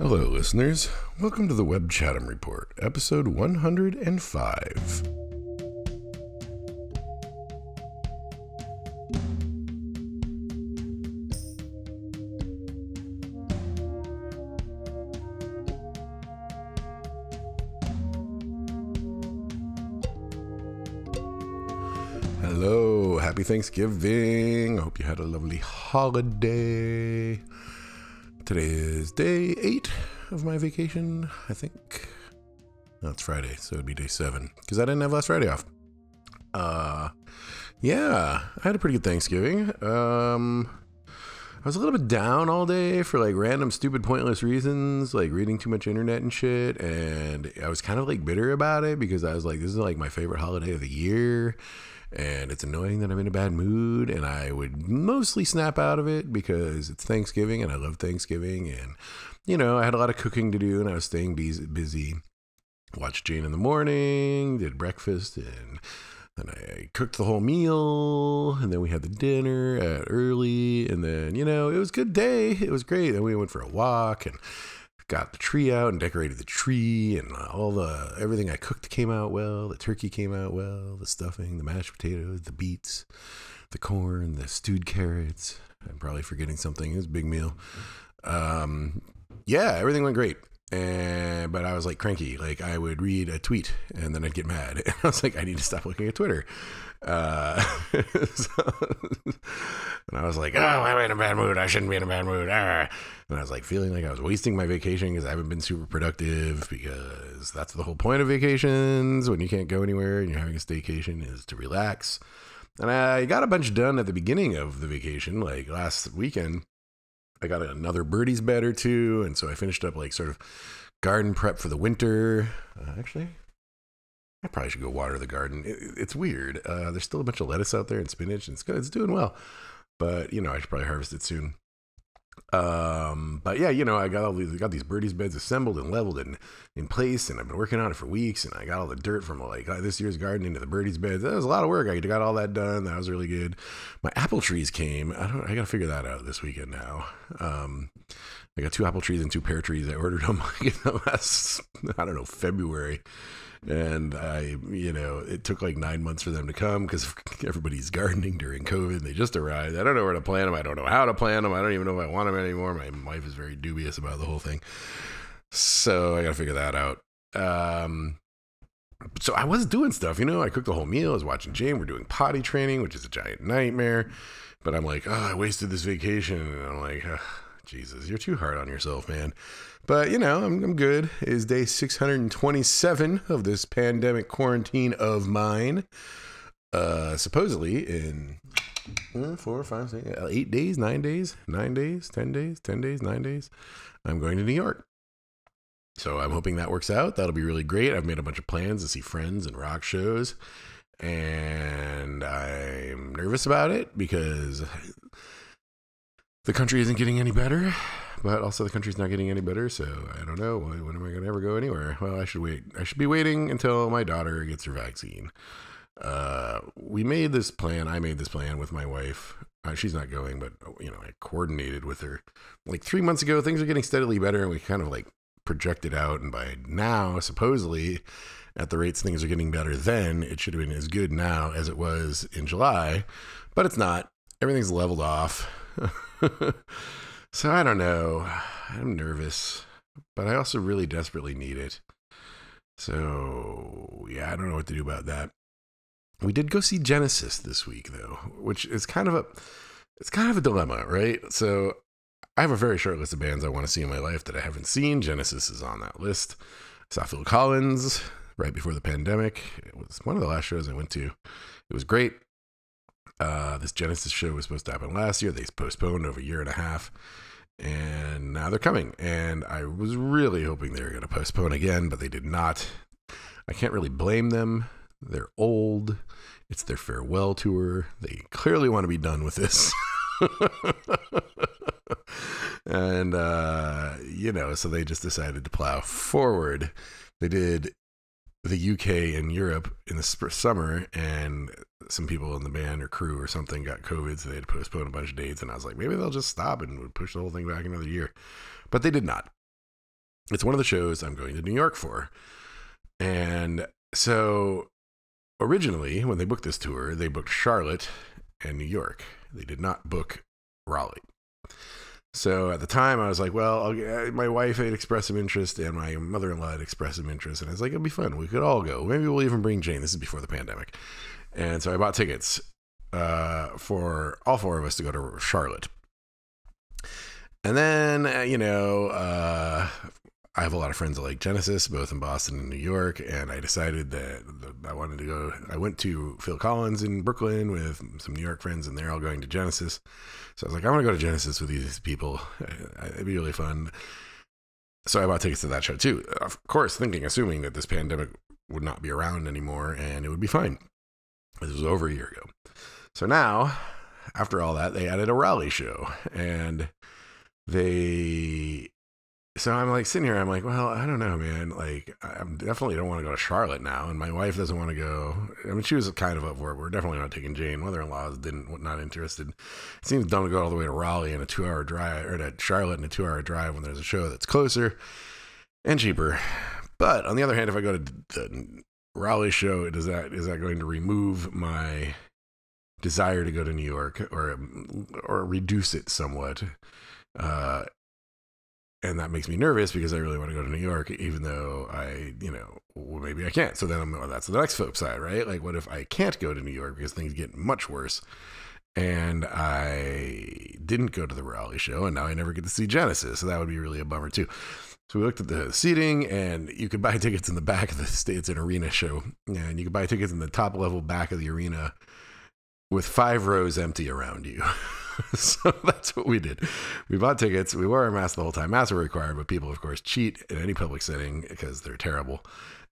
Hello, listeners. Welcome to the Webb Chatham Report, episode 105. Hello, happy Thanksgiving. I hope you had a lovely holiday. Today is day eight of my vacation, I think. No, it's Friday, so it'd be day seven because I didn't have last Friday off. Uh, yeah, I had a pretty good Thanksgiving. Um, I was a little bit down all day for like random, stupid, pointless reasons, like reading too much internet and shit. And I was kind of like bitter about it because I was like, this is like my favorite holiday of the year. And it's annoying that I'm in a bad mood. And I would mostly snap out of it because it's Thanksgiving and I love Thanksgiving. And, you know, I had a lot of cooking to do and I was staying busy. Watched Jane in the morning, did breakfast, and then I cooked the whole meal, and then we had the dinner at early, and then you know it was a good day. It was great. Then we went for a walk and got the tree out and decorated the tree, and all the everything I cooked came out well. The turkey came out well. The stuffing, the mashed potatoes, the beets, the corn, the stewed carrots. I'm probably forgetting something. It was a big meal. Um, yeah, everything went great and but I was like cranky. Like I would read a tweet and then I'd get mad. And I was like, I need to stop looking at Twitter. Uh, so, and I was like, oh, I'm in a bad mood. I shouldn't be in a bad mood. Ah. And I was like feeling like I was wasting my vacation because I haven't been super productive because that's the whole point of vacations when you can't go anywhere and you're having a staycation is to relax. And I got a bunch done at the beginning of the vacation, like last weekend I got another birdie's bed or two, and so I finished up like sort of garden prep for the winter. Uh, actually, I probably should go water the garden. It, it's weird. Uh, there's still a bunch of lettuce out there and spinach, and it's good. It's doing well, but you know I should probably harvest it soon. Um, but yeah, you know, I got all these, got these birdies beds assembled and leveled and in place, and I've been working on it for weeks. And I got all the dirt from like uh, this year's garden into the birdies beds. That was a lot of work. I got all that done. That was really good. My apple trees came. I don't. I got to figure that out this weekend now. Um, I got two apple trees and two pear trees. I ordered them like in the last, I don't know, February and I, you know, it took like nine months for them to come because everybody's gardening during COVID. They just arrived. I don't know where to plant them. I don't know how to plant them. I don't even know if I want them anymore. My wife is very dubious about the whole thing, so I got to figure that out. Um, so I was doing stuff, you know. I cooked the whole meal. I was watching Jane. We're doing potty training, which is a giant nightmare. But I'm like, oh, I wasted this vacation, and I'm like, oh, Jesus, you're too hard on yourself, man. But, you know, I'm, I'm good. It is day 627 of this pandemic quarantine of mine. Uh, supposedly in four, five, six, eight days, nine days, nine days, 10 days, 10 days, nine days, I'm going to New York. So I'm hoping that works out. That'll be really great. I've made a bunch of plans to see friends and rock shows. And I'm nervous about it because the country isn't getting any better but also the country's not getting any better. So I don't know. When, am I going to ever go anywhere? Well, I should wait. I should be waiting until my daughter gets her vaccine. Uh, we made this plan. I made this plan with my wife. Uh, she's not going, but you know, I coordinated with her like three months ago. Things are getting steadily better, and we kind of like projected out. And by now, supposedly, at the rates things are getting better, then it should have been as good now as it was in July, but it's not. Everything's leveled off. So I don't know. I'm nervous, but I also really desperately need it. So yeah, I don't know what to do about that. We did go see Genesis this week though, which is kind of a it's kind of a dilemma, right? So I have a very short list of bands I want to see in my life that I haven't seen. Genesis is on that list. I saw Phil Collins right before the pandemic. It was one of the last shows I went to. It was great. Uh, this Genesis show was supposed to happen last year. They postponed over a year and a half, and now they're coming. And I was really hoping they were going to postpone again, but they did not. I can't really blame them. They're old. It's their farewell tour. They clearly want to be done with this. and uh, you know, so they just decided to plow forward. They did the UK and Europe in the summer, and some people in the band or crew or something got COVID, so they had to postpone a bunch of dates. And I was like, maybe they'll just stop and would push the whole thing back another year, but they did not. it's one of the shows I'm going to New York for. And so originally, when they booked this tour, they booked Charlotte and New York. They did not book Raleigh. So at the time, I was like, well, I'll, my wife had expressed some interest and my mother in law had expressed some interest. And I was like, it'll be fun. We could all go. Maybe we'll even bring Jane. This is before the pandemic. And so I bought tickets uh, for all four of us to go to Charlotte. And then, uh, you know, uh, I have a lot of friends that like Genesis, both in Boston and New York, and I decided that I wanted to go. I went to Phil Collins in Brooklyn with some New York friends, and they're all going to Genesis. So I was like, I want to go to Genesis with these people. It'd be really fun. So I bought tickets to that show too. Of course, thinking, assuming that this pandemic would not be around anymore and it would be fine. This was over a year ago. So now, after all that, they added a Raleigh show, and they so I'm like sitting here, I'm like, well, I don't know, man. Like, I definitely don't want to go to Charlotte now, and my wife doesn't want to go. I mean, she was kind of up for it. We're definitely not taking Jane. Mother-in-law didn't not interested. It seems dumb to go all the way to Raleigh in a two-hour drive, or to Charlotte in a two-hour drive when there's a show that's closer and cheaper. But on the other hand, if I go to the Raleigh show, does that is that going to remove my desire to go to New York or or reduce it somewhat? Uh, and that makes me nervous because I really want to go to New York, even though I, you know, well, maybe I can't. So then I'm, well, that's the next flip side, right? Like, what if I can't go to New York because things get much worse? And I didn't go to the Raleigh show, and now I never get to see Genesis. So that would be really a bummer too. So we looked at the seating, and you could buy tickets in the back of the States an arena show, and you could buy tickets in the top level back of the arena with five rows empty around you. so that's what we did. We bought tickets. We wore our masks the whole time. Masks were required, but people, of course, cheat in any public setting because they're terrible.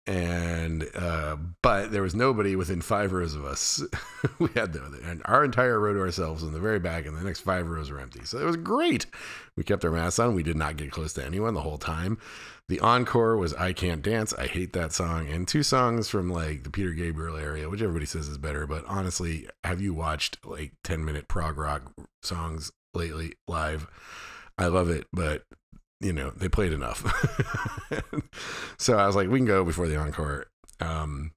And uh, but there was nobody within five rows of us. we had the, and our entire row to ourselves in the very back, and the next five rows were empty. So it was great. We kept our masks on. We did not get close to anyone the whole time. The encore was I Can't Dance. I hate that song. And two songs from like the Peter Gabriel area, which everybody says is better. But honestly, have you watched like 10 minute prog rock songs lately live? I love it, but you know, they played enough. so I was like, we can go before the encore. Um,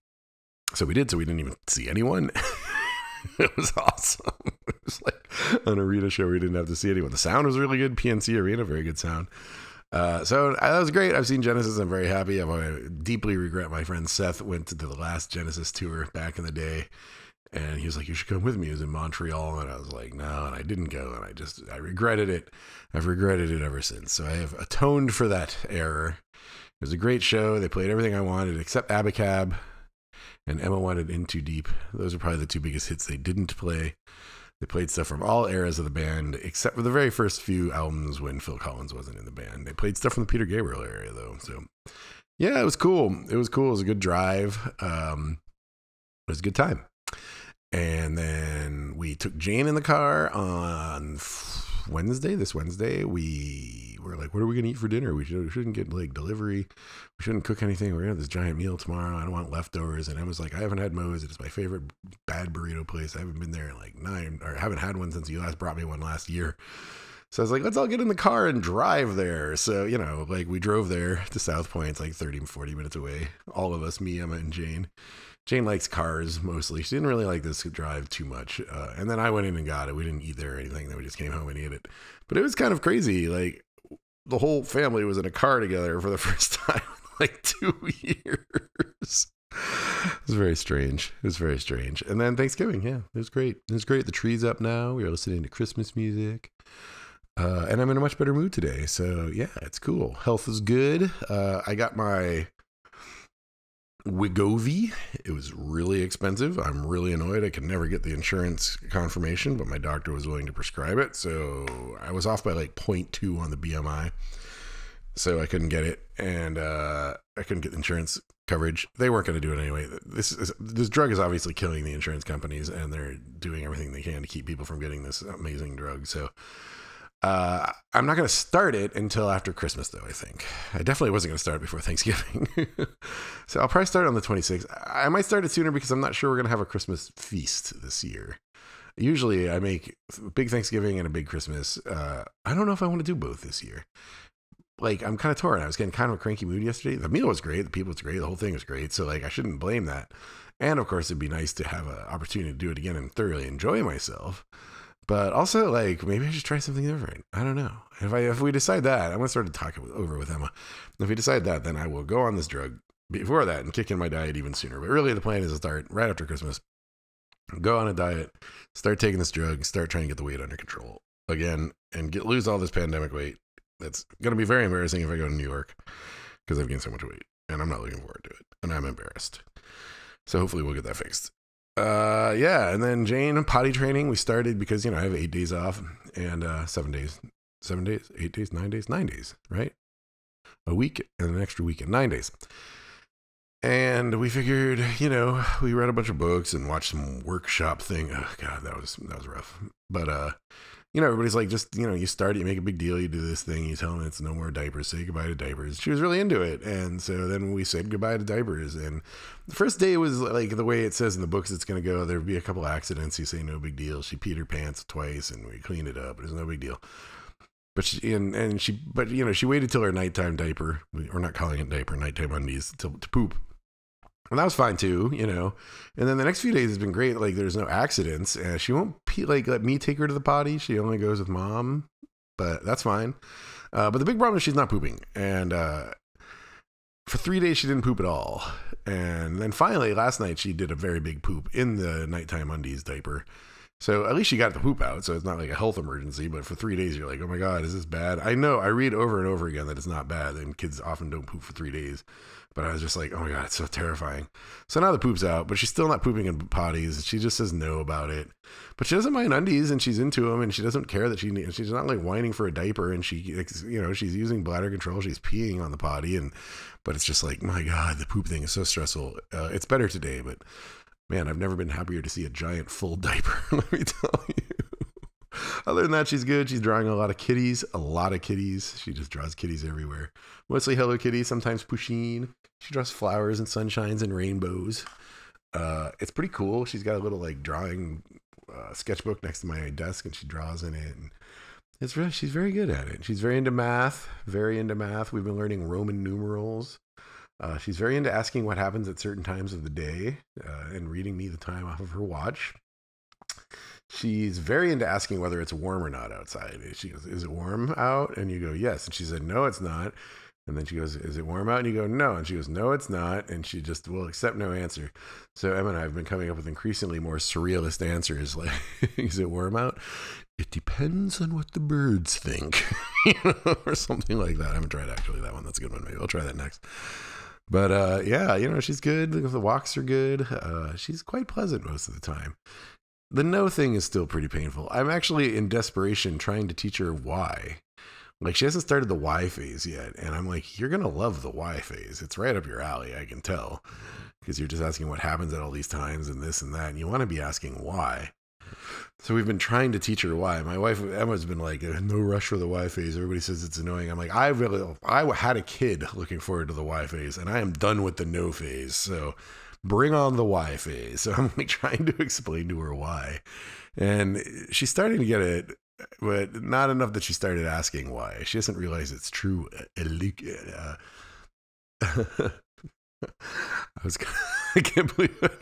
so we did. So we didn't even see anyone. it was awesome. It was like an arena show where we didn't have to see anyone. The sound was really good. PNC Arena, very good sound. Uh, so that was great. I've seen Genesis. I'm very happy. I deeply regret my friend Seth went to the last Genesis tour back in the day, and he was like, "You should come with me." He was in Montreal, and I was like, "No," and I didn't go, and I just I regretted it. I've regretted it ever since. So I have atoned for that error. It was a great show. They played everything I wanted except Abacab and Emma wanted In Too Deep. Those are probably the two biggest hits they didn't play. They played stuff from all eras of the band, except for the very first few albums when Phil Collins wasn't in the band. They played stuff from the Peter Gabriel area, though. So, yeah, it was cool. It was cool. It was a good drive. Um, it was a good time. And then we took Jane in the car on Wednesday, this Wednesday. We we're like, what are we going to eat for dinner? We, should, shouldn't get like delivery. We shouldn't cook anything. We're going to have this giant meal tomorrow. I don't want leftovers. And was like, I haven't had Moe's. It's my favorite bad burrito place. I haven't been there in like nine, or haven't had one since you last brought me one last year. So I was like, let's all get in the car and drive there. So, you know, like we drove there to South Point, it's like 30, 40 minutes away. All of us, me, Emma, and Jane. Jane likes cars mostly. She didn't really like this drive too much. Uh, and then I went in and got it. We didn't eat there or anything. Then we just came home and ate it. But it was kind of crazy. Like the whole family was in a car together for the first time in like two years. It was very strange. It was very strange. And then Thanksgiving, yeah, it was great. It was great. The tree's up now. We are listening to Christmas music. Uh, and I'm in a much better mood today. So yeah, it's cool. Health is good. Uh, I got my Wegovy. It was really expensive. I'm really annoyed. I could never get the insurance confirmation, but my doctor was willing to prescribe it. So I was off by like 0.2 on the BMI. So I couldn't get it. And uh, I couldn't get insurance coverage. They weren't going to do it anyway. This is, this drug is obviously killing the insurance companies, and they're doing everything they can to keep people from getting this amazing drug. So uh, I'm not going to start it until after Christmas, though. I think I definitely wasn't going to start before Thanksgiving, so I'll probably start on the 26th. I might start it sooner because I'm not sure we're going to have a Christmas feast this year. Usually, I make a big Thanksgiving and a big Christmas. Uh, I don't know if I want to do both this year. like I'm kind of torn. I was getting kind of a cranky mood yesterday. The meal was great, the people was great, the whole thing was great. So like I shouldn't blame that. And of course, it'd be nice to have an opportunity to do it again and thoroughly enjoy myself. But also, like maybe I should try something different. I don't know. If I if we decide that, I'm gonna start to talk it over with Emma. If we decide that, then I will go on this drug before that and kick in my diet even sooner. But really, the plan is to start right after Christmas. Go on a diet, start taking this drug, start trying to get the weight under control again, and get lose all this pandemic weight. That's to be very embarrassing if I go to New York because I've gained so much weight, and I'm not looking forward to it, and I'm embarrassed. So hopefully we'll get that fixed. Uh, yeah, and then Jane potty training. We started because you know I have eight days off and uh, seven days, seven days, eight days, nine days, nine days, right? A week and an extra week weekend, nine days. And we figured, you know, we read a bunch of books and watched some workshop thing. Oh God, that was that was rough. But uh, you know, everybody's like, just you know, you start, it, you make a big deal, you do this thing, you tell them it's no more diapers, say goodbye to diapers. She was really into it, and so then we said goodbye to diapers. And the first day was like the way it says in the books it's going to go. There'd be a couple accidents. You say no big deal. She peed her pants twice, and we cleaned it up. It was no big deal. But she and and she, but you know, she waited till her nighttime diaper. We're not calling it diaper, nighttime undies, to, to poop and that was fine too, you know. And then the next few days has been great. Like there's no accidents. and she won't like let me take her to the potty. She only goes with mom, but that's fine. Uh, but the big problem is she's not pooping, and uh, for three days she didn't poop at all. And then finally last night she did a very big poop in the nighttime undies diaper. So at least she got the poop out. So it's not like a health emergency. But for three days, you're like, oh my God, is this bad? I know. I read over and over again that it's not bad. And kids often don't poop for three days. But I was just like, oh my God, it's so terrifying. So now the poop's out, but she's still not pooping in potties. She just says no about it. But she doesn't mind undies and she's into them and she doesn't care that she need and she's not like whining for a diaper and she, you know, she's using bladder control. She's peeing on the potty. And, but it's just like, my God, the poop thing is so stressful. Uh, it's better today, but man, I've never been happier to see a giant full diaper. let me tell you. Other than that, she's good. She's drawing a lot of kitties, a lot of kitties. She just draws kitties everywhere. Mostly Hello Kitty, sometimes Pusheen. She draws flowers and sunshines and rainbows. Uh, it's pretty cool. She's got a little like drawing uh, sketchbook next to my desk, and she draws in it. And it's really she's very good at it. She's very into math. Very into math. We've been learning Roman numerals. Uh, she's very into asking what happens at certain times of the day uh, and reading me the time off of her watch. She's very into asking whether it's warm or not outside. She goes, Is it warm out? And you go, Yes. And she said, No, it's not. And then she goes, Is it warm out? And you go, No. And she goes, No, it's not. And she just will accept no answer. So Emma and I have been coming up with increasingly more surrealist answers like, Is it warm out? It depends on what the birds think, you know, or something like that. I haven't tried actually that one. That's a good one. Maybe I'll try that next. But uh, yeah, you know, she's good. The walks are good. Uh, she's quite pleasant most of the time. The no thing is still pretty painful. I'm actually in desperation trying to teach her why. Like she hasn't started the why phase yet, and I'm like, you're gonna love the why phase. It's right up your alley, I can tell, because you're just asking what happens at all these times and this and that, and you want to be asking why. So we've been trying to teach her why. My wife Emma's been like, "No rush for the Y phase." Everybody says it's annoying. I'm like, I really, I had a kid looking forward to the Y phase, and I am done with the no phase. So bring on the Y phase. So I'm like trying to explain to her why, and she's starting to get it, but not enough that she started asking why. She doesn't realize it's true. Uh, I was, I can't believe it.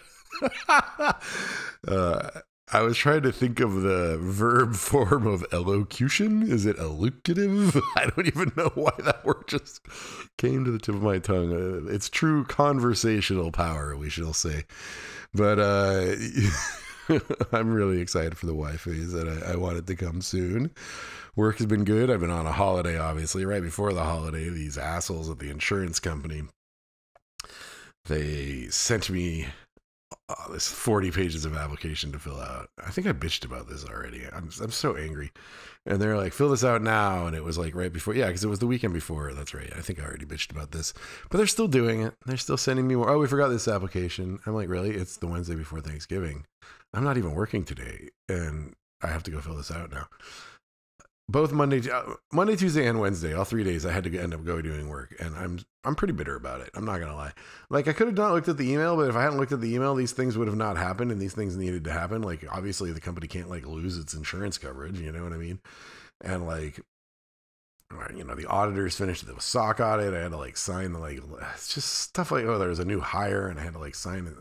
uh, I was trying to think of the verb form of elocution. Is it elocutive? I don't even know why that word just came to the tip of my tongue. Uh, it's true conversational power, we shall say. But uh, I'm really excited for the phase and I, I want it to come soon. Work has been good. I've been on a holiday, obviously. Right before the holiday, these assholes at the insurance company they sent me oh, this 40 pages of application to fill out. I think I bitched about this already. I'm, I'm so angry. And they're like, fill this out now. And it was like right before. Yeah, because it was the weekend before. That's right. I think I already bitched about this. But they're still doing it. They're still sending me more. Oh, we forgot this application. I'm like, really? It's the Wednesday before Thanksgiving. I'm not even working today. And I have to go fill this out now both Monday, uh, Monday, Tuesday, and Wednesday, all three days, I had to end up going doing work, and I'm I'm pretty bitter about it. I'm not gonna lie. Like I could have not looked at the email, but if I hadn't looked at the email, these things would have not happened, and these things needed to happen. Like obviously, the company can't like lose its insurance coverage. You know what I mean? And like, you know, the auditors finished the SOC audit. I had to like sign the like, it's just stuff like, oh, there was a new hire and I had to like sign and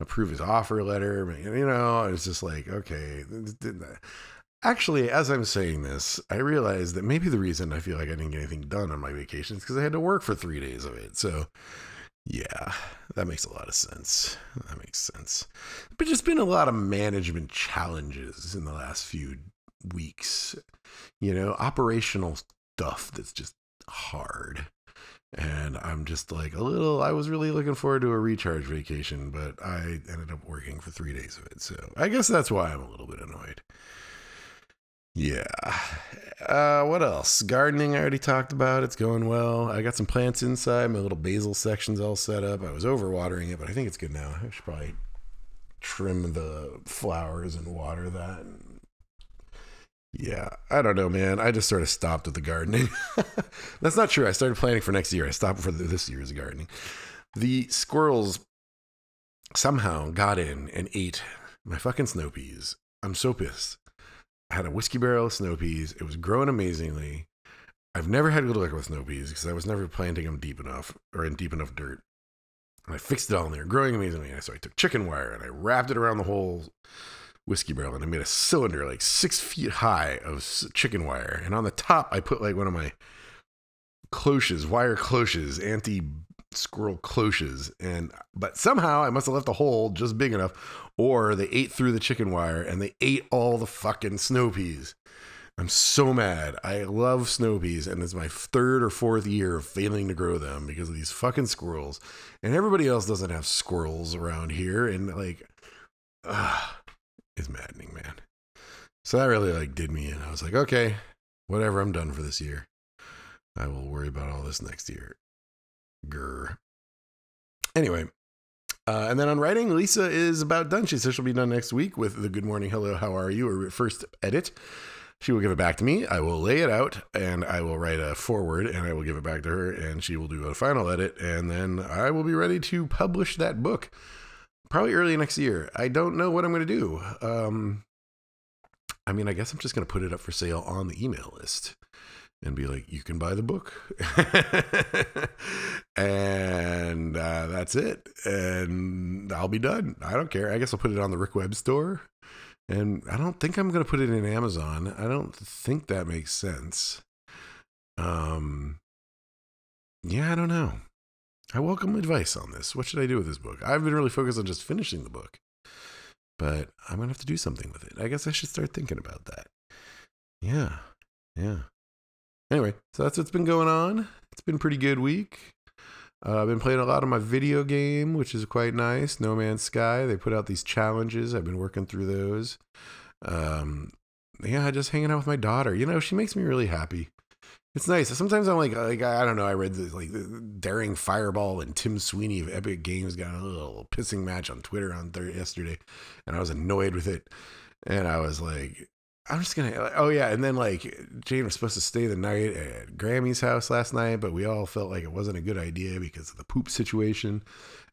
approve his offer letter. You know, it's just like, okay. Actually, as I'm saying this, I realized that maybe the reason I feel like I didn't get anything done on my vacation is because I had to work for three days of it. So, yeah, that makes a lot of sense. That makes sense. But just been a lot of management challenges in the last few weeks. You know, operational stuff that's just hard. And I'm just like a little, I was really looking forward to a recharge vacation, but I ended up working for three days of it. So I guess that's why I'm a little bit annoyed. Yeah. Uh, what else? Gardening, I already talked about. It's going well. I got some plants inside. My little basil section's all set up. I was overwatering it, but I think it's good now. I should probably trim the flowers and water that. Yeah, I don't know, man. I just sort of stopped with the gardening. That's not true. I started planning for next year. I stopped for this year's gardening. The squirrels somehow got in and ate my fucking snow peas. I'm so pissed. I had a whiskey barrel of snow peas. It was growing amazingly. I've never had good luck with snow peas because I was never planting them deep enough or in deep enough dirt. And I fixed it all in there, growing amazingly. So I took chicken wire and I wrapped it around the whole whiskey barrel and I made a cylinder like six feet high of chicken wire. And on the top, I put like one of my cloches, wire cloches, anti squirrel cloches. And but somehow I must have left a hole just big enough or they ate through the chicken wire and they ate all the fucking snow peas. I'm so mad. I love snow peas, and it's my third or fourth year of failing to grow them because of these fucking squirrels. And everybody else doesn't have squirrels around here, and like, ah, it's maddening, man. So that really like did me in. I was like, okay, whatever. I'm done for this year. I will worry about all this next year. Grr. Anyway, uh, and then on writing, Lisa is about done. She says she'll be done next week with the Good Morning, Hello, How Are You, or first edit. She will give it back to me. I will lay it out and I will write a forward and I will give it back to her and she will do a final edit. And then I will be ready to publish that book probably early next year. I don't know what I'm going to do. Um, I mean, I guess I'm just going to put it up for sale on the email list and be like, you can buy the book. and uh, that's it. And I'll be done. I don't care. I guess I'll put it on the Rick Webb store. And I don't think I'm going to put it in Amazon. I don't think that makes sense. Um, yeah, I don't know. I welcome advice on this. What should I do with this book? I've been really focused on just finishing the book, but I'm going to have to do something with it. I guess I should start thinking about that. Yeah. Yeah. Anyway, so that's what's been going on. It's been pretty good week. Uh, I've been playing a lot of my video game, which is quite nice. No Man's Sky. They put out these challenges. I've been working through those. Um, yeah, just hanging out with my daughter. You know, she makes me really happy. It's nice. Sometimes I'm like, like I don't know. I read the, like Daring Fireball and Tim Sweeney of Epic Games got a little pissing match on Twitter on th- yesterday, and I was annoyed with it. And I was like, I'm just gonna. Oh yeah, and then like Jane was supposed to stay the night at Grammy's house last night, but we all felt like it wasn't a good idea because of the poop situation.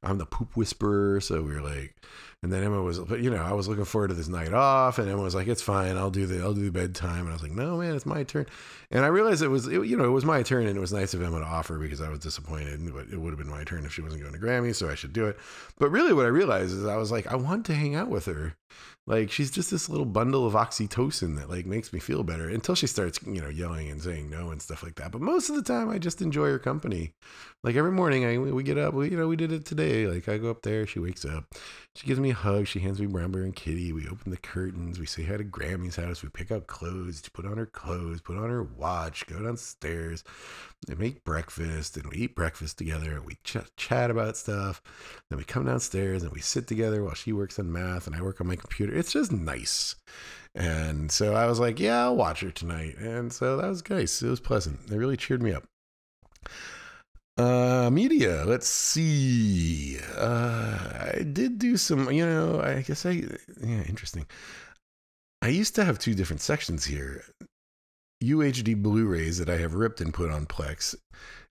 I'm the poop whisperer, so we were like, and then Emma was, but you know, I was looking forward to this night off, and Emma was like, "It's fine, I'll do the, I'll do the bedtime," and I was like, "No, man, it's my turn." And I realized it was, it, you know, it was my turn, and it was nice of Emma to offer because I was disappointed, but it would have been my turn if she wasn't going to Grammy, so I should do it. But really, what I realized is I was like, I want to hang out with her like she's just this little bundle of oxytocin that like makes me feel better until she starts, you know, yelling and saying no and stuff like that. But most of the time, I just enjoy her company. Like every morning, I we get up. We, you know, we did it today. Like I go up there, she wakes up, she gives me a hug, she hands me Bramber and Kitty. We open the curtains, we say hi to Grammy's house, we pick out clothes, to put on her clothes, put on her watch, go downstairs, and make breakfast, and we eat breakfast together, and we ch- chat about stuff. Then we come downstairs and we sit together while she works on math and I work on my computer it's just nice. And so I was like, yeah, I'll watch her tonight. And so that was nice. It was pleasant. It really cheered me up. Uh, media. Let's see. Uh, I did do some, you know, I guess I, yeah, interesting. I used to have two different sections here UHD Blu rays that I have ripped and put on Plex,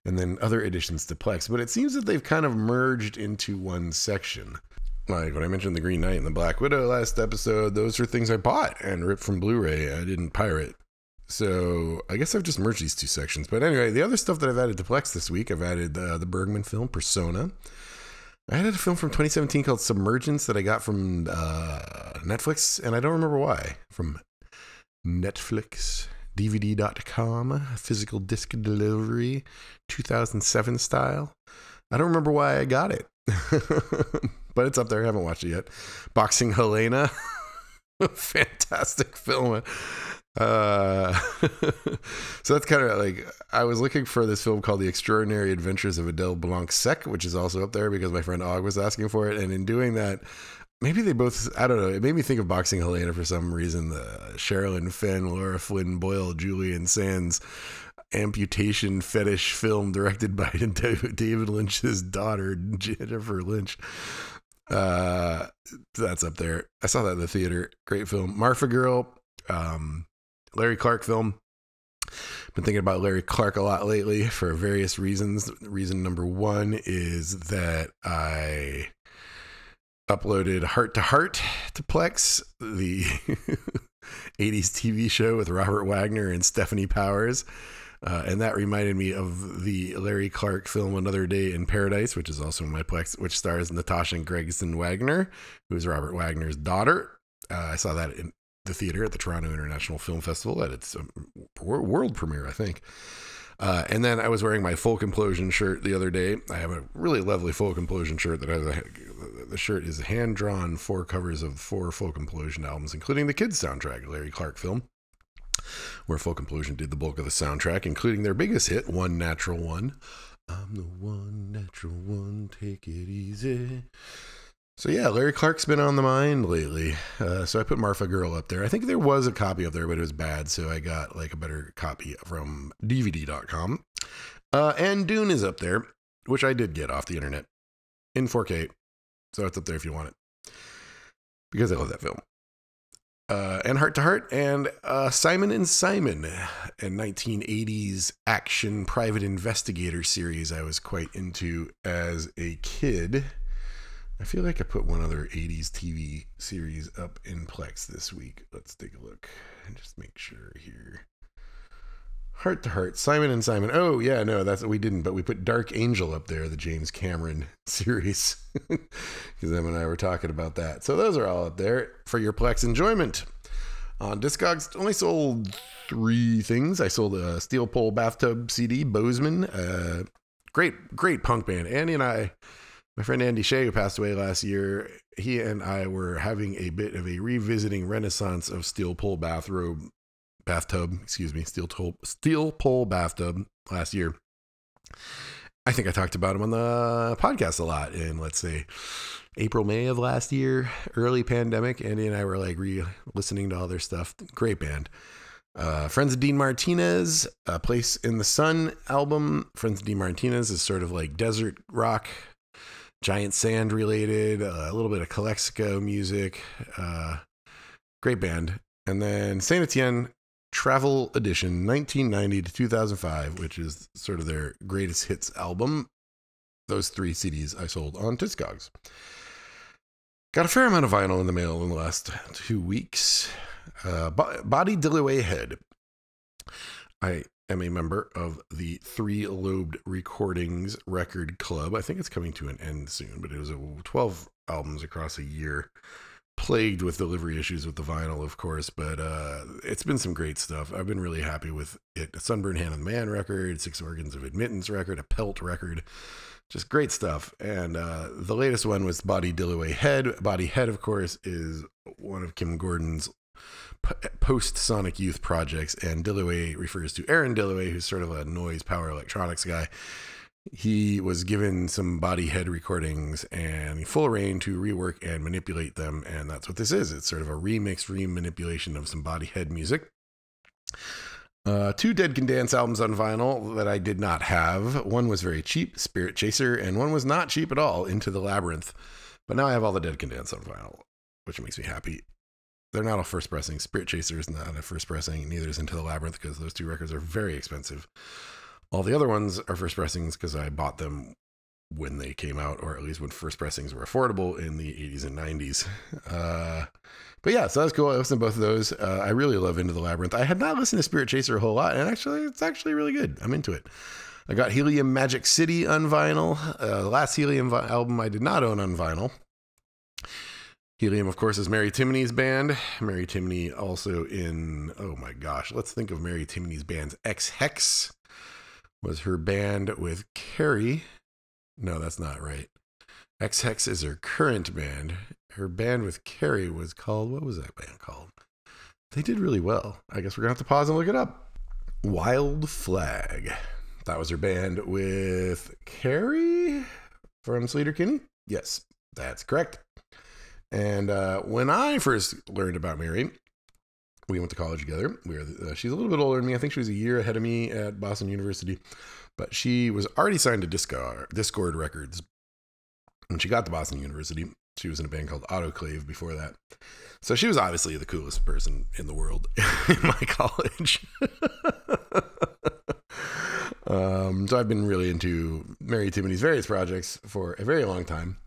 and then other additions to Plex. But it seems that they've kind of merged into one section like when I mentioned the Green Knight and the Black Widow last episode, those are things I bought and ripped from Blu-ray. I didn't pirate. So I guess I've just merged these two sections. But anyway, the other stuff that I've added to Plex this week, I've added uh, the Bergman film Persona. I added a film from 2017 called Submergence that I got from uh, Netflix, and I don't remember why. From Netflix, DVD.com, physical disc delivery, 2007 style. I don't remember why I got it, but it's up there. I haven't watched it yet. Boxing Helena, fantastic film. Uh, so that's kind of like I was looking for this film called The Extraordinary Adventures of Adele Blanc-Sec, which is also up there because my friend Og was asking for it, and in doing that, maybe they both I don't know. It made me think of Boxing Helena for some reason. The Sherilyn Fenn, Lara Flynn Boyle, Julian Sands amputation fetish film directed by David Lynch's daughter Jennifer Lynch. Uh, that's up there. I saw that in the theater. Great film. Marfa Girl. Um, Larry Clark film. Been thinking about Larry Clark a lot lately for various reasons. Reason number one is that I uploaded Heart to Heart to Plex, the 80s TV show with Robert Wagner and Stefanie Powers. Uh, and that reminded me of the Larry Clark film Another Day in Paradise, which is also in my Plex, which stars Natasha Gregson Wagner, who is Robert Wagner's daughter. Uh, I saw that in the theater at the Toronto International Film Festival at its um, world premiere, I think. Uh, and then I was wearing my Folk Implosion shirt the other day. I have a really lovely Folk Implosion shirt that has a, the shirt is hand drawn four covers of four Folk Implosion albums, including the kids soundtrack, Larry Clark film, where Folk Implosion did the bulk of the soundtrack, including their biggest hit, One Natural One. I'm the one natural one, take it easy. So yeah, Larry Clark's been on the mind lately. Uh, so I put Marfa Girl up there. I think there was a copy up there, but it was bad, so I got like a better copy from DVD.com. Uh, and Dune is up there, which I did get off the internet in 4K. So it's up there if you want it, because I love that film. Uh, and Heart to Heart and uh, Simon and Simon, a 1980s action private investigator series I was quite into as a kid. I feel like I put one other 80s TV series up in Plex this week. Let's take a look and just make sure here. Heart to Heart, Simon and Simon. Oh, yeah, no, that's we didn't, but we put Dark Angel up there, the James Cameron series, because them and I were talking about that. So those are all up there for your Plex enjoyment. On Discogs, only sold three things. I sold a Steel Pole Bathtub CD, Bozeman. Uh, great, great punk band. Andy and I my friend Andy Shea, who passed away last year, he and I were having a bit of a revisiting renaissance of steel pole bathrobe, bathtub, excuse me, steel pole, steel pole bathtub last year. I think I talked about him on the podcast a lot in, let's say, April, May of last year, early pandemic. Andy and I were like re listening to all their stuff. Great band. Uh, Friends of Dean Martinez, A Place in the Sun album. Friends of Dean Martinez is sort of like desert rock Giant Sand related, uh, a little bit of Calexico music. Uh, great band. And then Saint Etienne Travel Edition, 1990 to 2005, which is sort of their greatest hits album. Those three CDs I sold on Discogs. Got a fair amount of vinyl in the mail in the last two weeks. Uh, Body Dilloway Head. I am a member of the Three Lobed Recordings Record Club. I think it's coming to an end soon, but it was a 12 albums across a year, plagued with delivery issues with the vinyl, of course. But uh, it's been some great stuff. I've been really happy with it. A Hand of the Man record, Six Organs of Admittance record, a Pelt record. Just great stuff. And uh, the latest one was Body Dilloway Head. Body Head, of course, is one of Kim Gordon's post Sonic Youth projects, and Dilloway refers to Aaron Dilloway, who's sort of a noise power electronics guy. He was given some body head recordings and full reign to rework and manipulate them, and that's what this is. It's sort of a remix, remanipulation of some body head music. Uh, two Dead Can Dance albums on vinyl that I did not have. One was very cheap, Spirit Chaser, and one was not cheap at all, Into the Labyrinth. But now I have all the Dead Can Dance on vinyl, which makes me happy they're not all first pressing. Spirit Chaser is not a first pressing. Neither is Into the Labyrinth because those two records are very expensive. All the other ones are first pressings because I bought them when they came out, or at least when first pressings were affordable in the 80s and 90s. Uh, but yeah, so that's cool. I listened to both of those. Uh, I really love Into the Labyrinth. I had not listened to Spirit Chaser a whole lot, and actually, it's actually really good. I'm into it. I got Helium Magic City on vinyl. Uh, the last Helium vi- album I did not own on vinyl. Helium, of course, is Mary Timony's band. Mary Timony also in, oh my gosh, let's think of Mary Timony's bands. Ex Hex was her band with Carrie. No, that's not right. Hex is her current band. Her band with Carrie was called, what was that band called? They did really well. I guess we're going to have to pause and look it up. Wild Flag. That was her band with Carrie from Sleater-Kinney? Yes, that's correct. And uh, when I first learned about Mary, we went to college together. We were, uh, she's a little bit older than me. I think she was a year ahead of me at Boston University, but she was already signed to Discord, Dischord Records when she got to Boston University. She was in a band called Autoclave before that. So she was obviously the coolest person in the world in my college. um, so I've been really into Mary Timony's various projects for a very long time.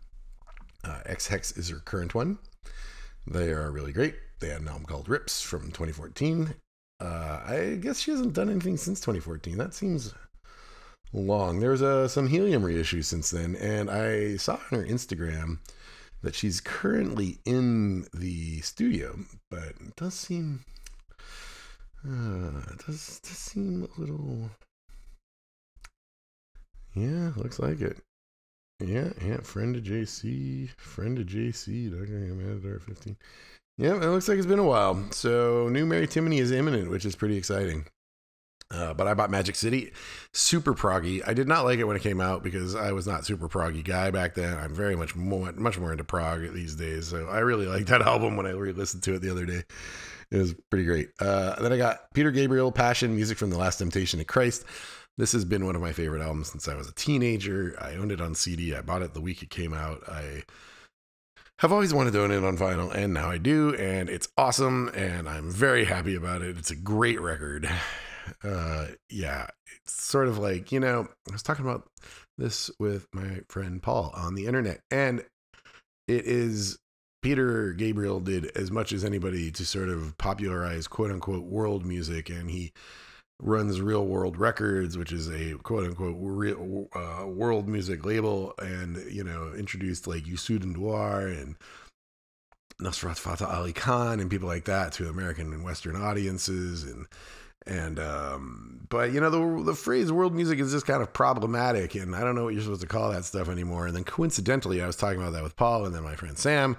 Uh, Ex Hex is her current one. They are really great. They had an album called Rips from 2014. Uh, I guess she hasn't done anything since 2014. That seems long. There's uh, some Helium reissues since then, and I saw on her Instagram that she's currently in the studio, but it does seem uh, does seem a little. Yeah, looks like it. Yeah, yeah. Friend of JC, friend of JC. At our 15. Yeah, it looks like it's been a while. So, new Mary Timony is imminent, which is pretty exciting. Uh, but I bought Magic City, super proggy. I did not like it when it came out because I was not super proggy guy back then. I'm very much more, much more into prog these days. So I really liked that album when I re-listened to it the other day. It was pretty great. Uh, then I got Peter Gabriel, Passion, music from The Last Temptation of Christ. This has been one of my favorite albums since I was a teenager. I owned it on CD. I bought it the week it came out. I have always wanted to own it on vinyl, and now I do, and it's awesome, and I'm very happy about it. It's a great record uh yeah it's sort of like you know i was talking about this with my friend paul on the internet and it is peter gabriel did as much as anybody to sort of popularize quote unquote world music and he runs real world records which is a quote unquote real uh, world music label and you know introduced like Youssou N'Dour and Nusrat Fateh Ali Khan and people like that to American and Western audiences and and um but you know the the phrase world music is just kind of problematic and i don't know what you're supposed to call that stuff anymore. And then coincidentally i was talking about that with paul and then my friend sam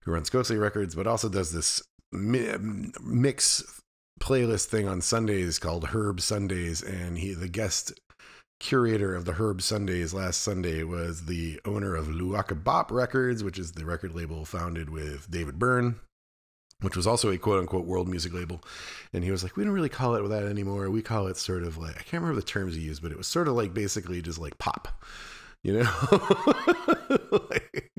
who runs ghostly records but also does this mi- mix playlist thing on sundays called herb sundays and he the guest curator of the herb sundays last sunday was the owner of luaka bop records which is the record label founded with david byrne which was also a quote unquote world music label. And he was like, we don't really call it that anymore. We call it sort of like, I can't remember the terms he used, but it was sort of like basically just like pop, you know? like,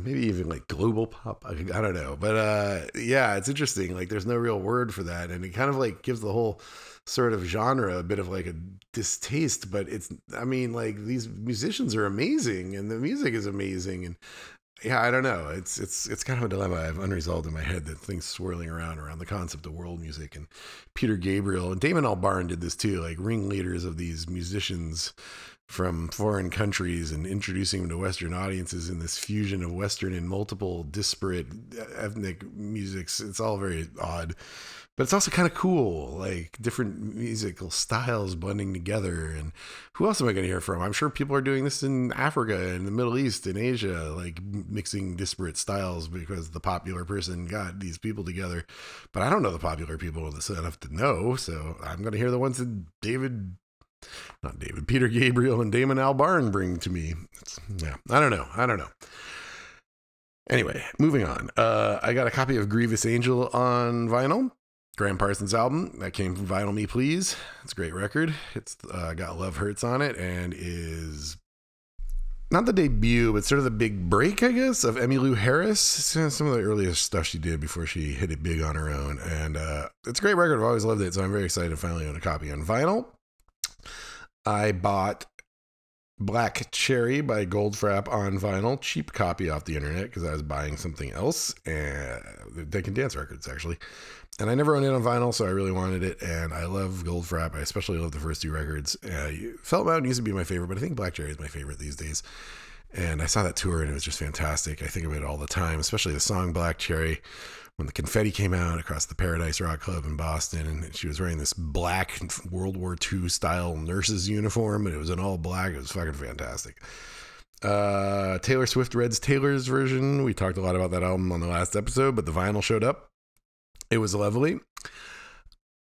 maybe even like global pop. I, don't know. But uh, yeah, it's interesting. Like there's no real word for that. And it kind of like gives the whole sort of genre a bit of like a distaste but it's i mean like these musicians are amazing and the music is amazing and yeah, I don't know. It's it's it's kind of a dilemma I have unresolved in my head that things swirling around around the concept of world music and Peter Gabriel and Damon Albarn did this too, like ringleaders of these musicians from foreign countries and introducing them to Western audiences in this fusion of Western and multiple disparate uh, ethnic musics. It's all very odd but it's also kind of cool, like different musical styles blending together. And who else am I going to hear from? I'm sure people are doing this in Africa and the Middle East and Asia, like mixing disparate styles because the popular person got these people together. But I don't know the popular people enough to know, so I'm going to hear the ones that David not David, Peter Gabriel and Damon Albarn bring to me. It's, yeah, I don't know. I don't know. Anyway, moving on. Uh, I got a copy of Grievous Angel on vinyl. Gram Parsons album that came from Vinyl Me Please. It's a great record. It's uh, got Love Hurts on it and is not the debut, but sort of the big break, I guess, of Emmylou Harris. Some of the earliest stuff she did before she hit it big on her own. And uh, it's a great record. I've always loved it. So I'm very excited to finally own a copy on vinyl. I bought Black Cherry by Goldfrapp on vinyl, cheap copy off the internet because I was buying something else, and Dead Can Dance records actually. And I never owned it on vinyl, so I really wanted it. And I love Goldfrapp. I especially love the first two records. Uh, Felt Mountain used to be my favorite, but I think Black Cherry is my favorite these days. And I saw that tour and it was just fantastic. I think of it all the time, especially the song Black Cherry when the confetti came out across the Paradise Rock Club in Boston, and she was wearing this black World War II style nurse's uniform, and it was in all black. It was fucking fantastic. Uh, Taylor Swift Red's Taylor's version. We talked a lot about that album on the last episode, but the vinyl showed up. It was lovely.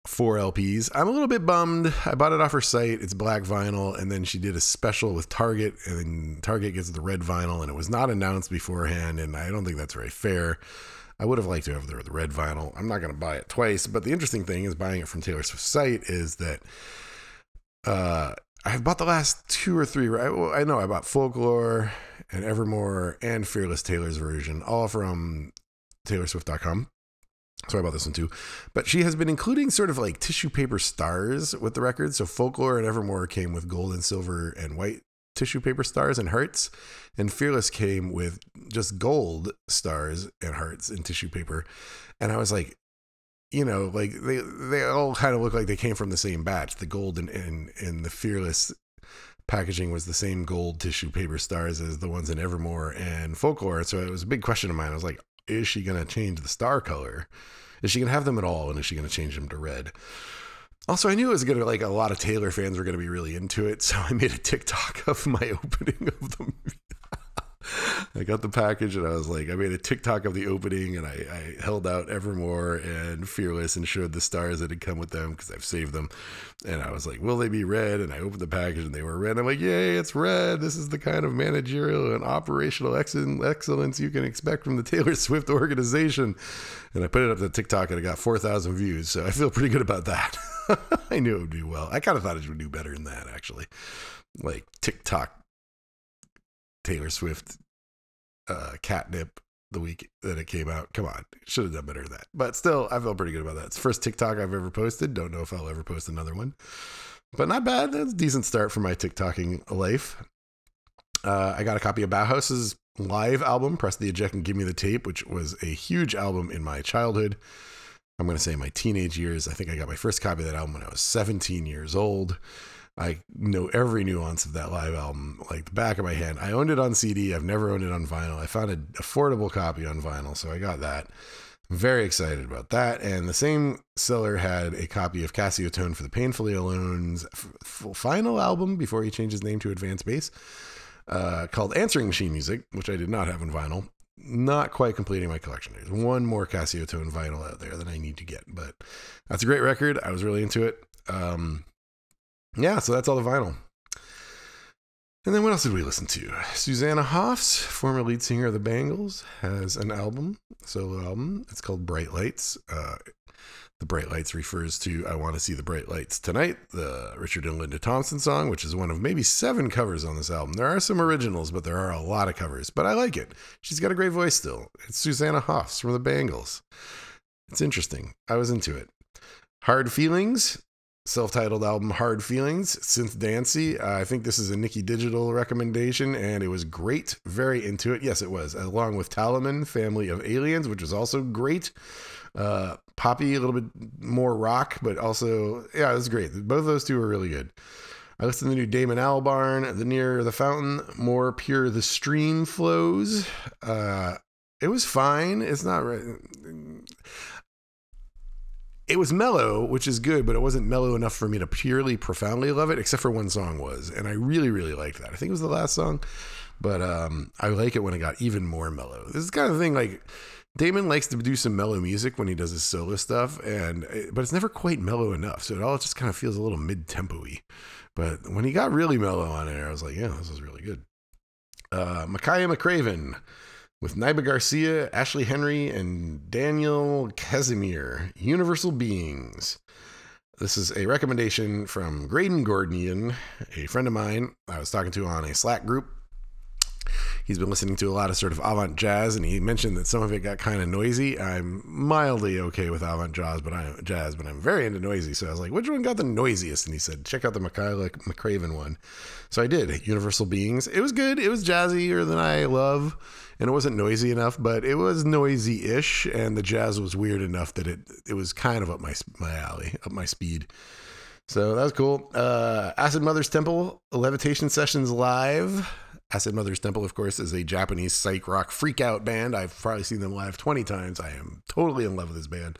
Four LPs. I'm a little bit bummed. I bought it off her site. It's black vinyl, and then she did a special with Target, and Target gets the red vinyl, and it was not announced beforehand, and I don't think that's very fair. I would have liked to have the, red vinyl. I'm not going to buy it twice, but the interesting thing is buying it from Taylor Swift's site is that uh, I've bought the last two or three. Right? Well, I know I bought Folklore and Evermore and Fearless Taylor's version, all from TaylorSwift.com. So I bought this one too. But she has been including sort of like tissue paper stars with the record. So Folklore and Evermore came with gold and silver and white tissue paper stars and hearts. And Fearless came with just gold stars and hearts and tissue paper. And I was like, you know, like they they all kind of look like they came from the same batch. The gold and and, and the Fearless packaging was the same gold tissue paper stars as the ones in Evermore and Folklore. So it was a big question of mine. I was like, is she to change the star color? Is she to have them at all? And is she to change them to red? Also, I knew it was to like a lot of Taylor fans were to be really into it, so I made a TikTok of my opening of the. I got the package and I was like, I made a TikTok of the opening and I, I held out Evermore and Fearless and showed the stars that had come with them because I've saved them. And I was like, will they be red? And I opened the package and they were red. I'm like, yay, it's red. This is the kind of managerial and operational excellence you can expect from the Taylor Swift organization. And I put it up to TikTok and it got 4,000 views. So I feel pretty good about that. I knew it would do well. I kind of thought it would do better than that, actually. Like TikTok, Taylor Swift, uh, catnip the week that it came out. Come on, should have done better than that. But still, I felt pretty good about that. It's first TikTok I've ever posted. Don't know if I'll ever post another one, but not bad. That's a decent start for my TikToking life. Uh, I got a copy of Bauhaus's live album, Press the Eject and Give Me the Tape, which was a huge album in my childhood. I'm going to say my teenage years. I think I got my first copy of that album when I was 17 years old. I know every nuance of that live album like the back of my hand. I owned it on CD. I've never owned it on vinyl. I found an affordable copy on vinyl, so I got that. very excited about that. And the same seller had a copy of Casiotone for the Painfully Alone's final album before he changed his name to Advance Base, uh, called Answering Machine Music, which I did not have on vinyl not quite completing my collection. There's one more Casiotone vinyl out there that I need to get, but that's a great record. I was really into it. Um, yeah, so that's all the vinyl. And then what else did we listen to? Susanna Hoffs, former lead singer of the Bangles, has an album, solo album. It's called Bright Lights. Uh, the Bright Lights refers to I Want to See the Bright Lights Tonight, the Richard and Linda Thompson song, which is one of maybe seven covers on this album. There are some originals, but there are a lot of covers. But I like it. She's got a great voice still. It's Susanna Hoffs from the Bangles. It's interesting. I was into it. Hard Feelings, self titled album Hard Feelings, Synth Dancy. Uh, I think this is a Nikki Digital recommendation, and it was great. Very into it. Yes, it was. Along with Taleman, Family of Aliens, which was also great. Uh, poppy, a little bit more rock, but also, yeah, it was great. Both of those two were really good. I listened to the new Damon Albarn, The Nearer the Fountain, More Pure the Stream Flows. Uh, it was fine. It's not right. It was mellow, which is good, but it wasn't mellow enough for me to purely profoundly love it, except for one song was. And I really, really liked that. I think it was the last song, but um, I like it when it got even more mellow. This is kind of thing like Damon likes to do some mellow music when he does his solo stuff, and but it's never quite mellow enough. So it all just kind of feels a little mid tempo-y. But when he got really mellow on it, I was like, yeah, this is really good. Uh, Makaya McCraven with Nubya Garcia, Ashley Henry, and Daniel Casimir, Universal Beings. This is a recommendation from Graydon Gordonian, a friend of mine I was talking to on a Slack group he's been listening to a lot of sort of avant jazz, and he mentioned that some of it got kind of noisy. I'm mildly okay with avant jazz, but I jazz, but I'm very into noisy. So I was like, which one got the noisiest? And he said, check out the Michaela McCraven one. So I did. Universal Beings. It was good. It was jazzier than I love, and it wasn't noisy enough, but it was noisy-ish, and the jazz was weird enough that it it was kind of up my my alley, up my speed. So that was cool. Uh, Acid Mothers Temple Levitation Sessions Live. Acid Mothers Temple, of course, is a Japanese psych rock freakout band. I've probably seen them live 20 times. I am totally in love with this band.